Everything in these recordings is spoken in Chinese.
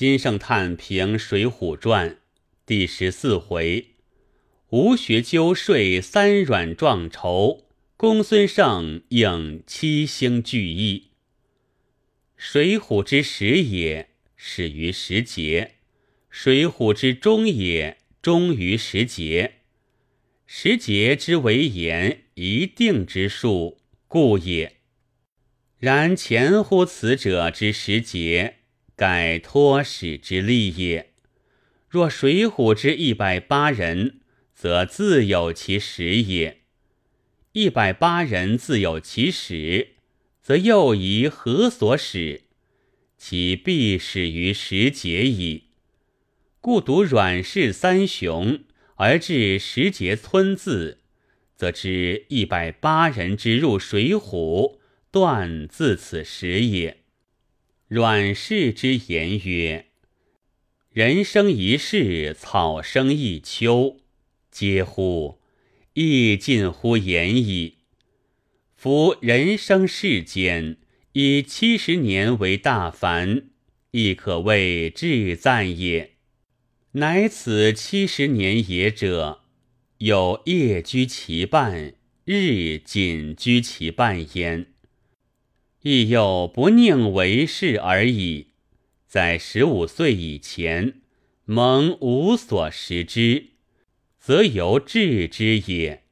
金圣叹评《水浒传》第十四回：吴学究睡三阮壮仇，公孙胜应七星聚义。水浒之始也，始于时节；水浒之终也，终于时节。时节之为言，一定之数，故也。然前乎此者之时节。盖托使之利也。若《水浒》之一百八人，则自有其始也。一百八人自有其始，则又疑何所始？其必始于时节矣。故读阮氏三雄，而至时节村字，则知一百八人之入《水浒》，断自此时也。阮氏之言曰：“人生一世，草生一秋，嗟乎！亦近乎言矣。夫人生世间，以七十年为大凡，亦可谓至赞也。乃此七十年也者，有夜居其半，日仅居其半焉。”亦又不宁为是而已。在十五岁以前，蒙无所识之，则由治之也；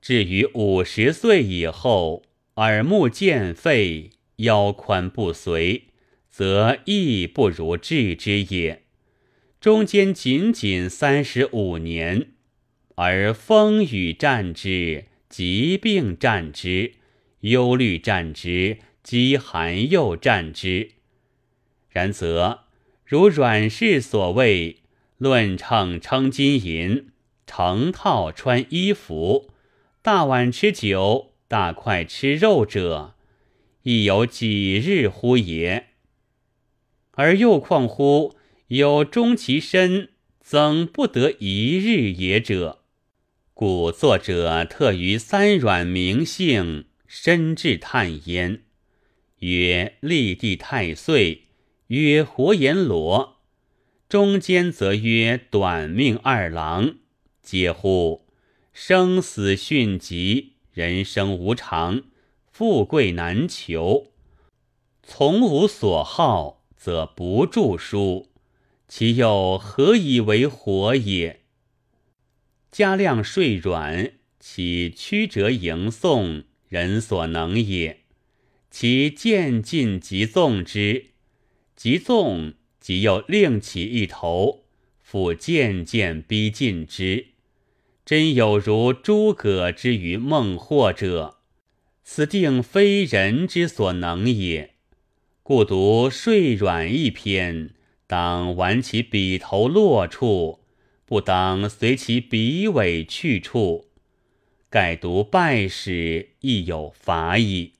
至于五十岁以后，耳目渐废，腰宽不遂，则亦不如治之也。中间仅仅三十五年，而风雨战之，疾病战之，忧虑战之。饥寒又战之，然则如阮氏所谓，论秤称金银，成套穿衣服，大碗吃酒，大块吃肉者，亦有几日乎也？而又况乎有终其身，怎不得一日也者？故作者特于三阮名姓，深至叹焉。曰立地太岁，曰活阎罗，中间则曰短命二郎。嗟乎！生死迅疾，人生无常，富贵难求。从无所好，则不著书，其又何以为活也？加量税软，其曲折迎送，人所能也。其渐进即纵之，即纵即又另起一头，复渐渐逼近之。真有如诸葛之于孟获者，此定非人之所能也。故读税软一篇，当挽其笔头落处，不当随其笔尾去处。盖读拜史亦有法矣。